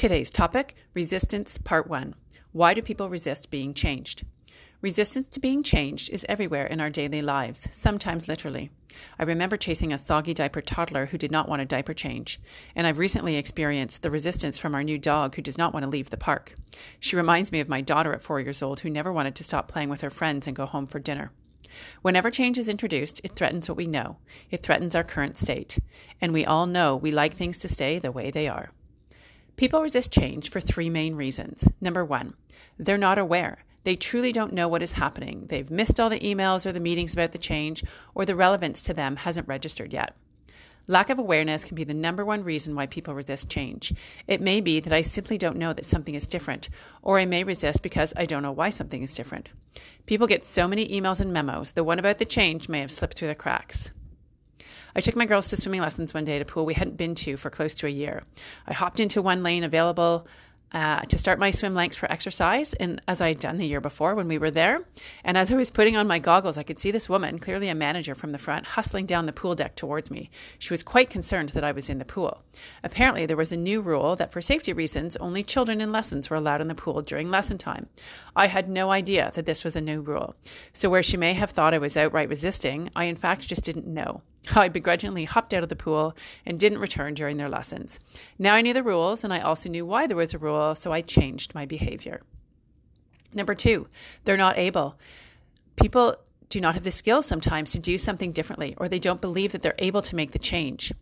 Today's topic Resistance Part 1 Why do people resist being changed? Resistance to being changed is everywhere in our daily lives, sometimes literally. I remember chasing a soggy diaper toddler who did not want a diaper change, and I've recently experienced the resistance from our new dog who does not want to leave the park. She reminds me of my daughter at four years old who never wanted to stop playing with her friends and go home for dinner. Whenever change is introduced, it threatens what we know. It threatens our current state. And we all know we like things to stay the way they are. People resist change for three main reasons. Number one, they're not aware. They truly don't know what is happening. They've missed all the emails or the meetings about the change, or the relevance to them hasn't registered yet. Lack of awareness can be the number one reason why people resist change. It may be that I simply don't know that something is different, or I may resist because I don't know why something is different. People get so many emails and memos, the one about the change may have slipped through the cracks. I took my girls to swimming lessons one day at a pool we hadn't been to for close to a year. I hopped into one lane available uh, to start my swim lengths for exercise, and as I had done the year before when we were there. And as I was putting on my goggles, I could see this woman, clearly a manager from the front, hustling down the pool deck towards me. She was quite concerned that I was in the pool. Apparently, there was a new rule that for safety reasons, only children in lessons were allowed in the pool during lesson time. I had no idea that this was a new rule. So, where she may have thought I was outright resisting, I in fact just didn't know. I begrudgingly hopped out of the pool and didn't return during their lessons. Now I knew the rules and I also knew why there was a rule, so I changed my behavior. Number two, they're not able. People do not have the skills sometimes to do something differently, or they don't believe that they're able to make the change.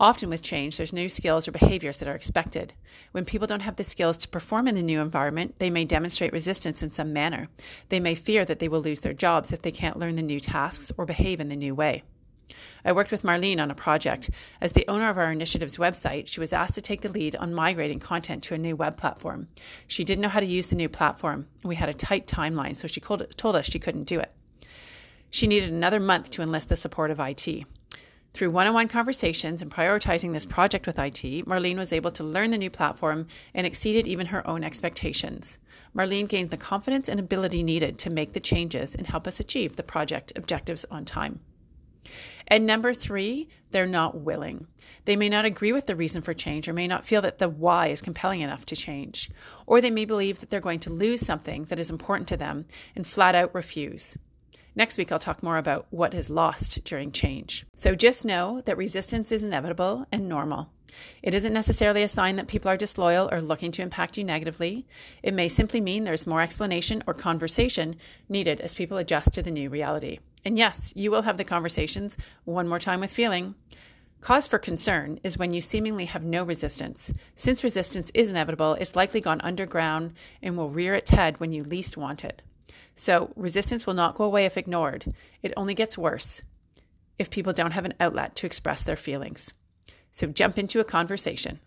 Often with change, there's new skills or behaviors that are expected. When people don't have the skills to perform in the new environment, they may demonstrate resistance in some manner. They may fear that they will lose their jobs if they can't learn the new tasks or behave in the new way. I worked with Marlene on a project. As the owner of our initiative's website, she was asked to take the lead on migrating content to a new web platform. She didn't know how to use the new platform, and we had a tight timeline, so she told us she couldn't do it. She needed another month to enlist the support of IT. Through one on one conversations and prioritizing this project with IT, Marlene was able to learn the new platform and exceeded even her own expectations. Marlene gained the confidence and ability needed to make the changes and help us achieve the project objectives on time. And number three, they're not willing. They may not agree with the reason for change or may not feel that the why is compelling enough to change. Or they may believe that they're going to lose something that is important to them and flat out refuse. Next week, I'll talk more about what is lost during change. So just know that resistance is inevitable and normal. It isn't necessarily a sign that people are disloyal or looking to impact you negatively. It may simply mean there's more explanation or conversation needed as people adjust to the new reality. And yes, you will have the conversations one more time with feeling. Cause for concern is when you seemingly have no resistance. Since resistance is inevitable, it's likely gone underground and will rear its head when you least want it. So, resistance will not go away if ignored. It only gets worse if people don't have an outlet to express their feelings. So, jump into a conversation.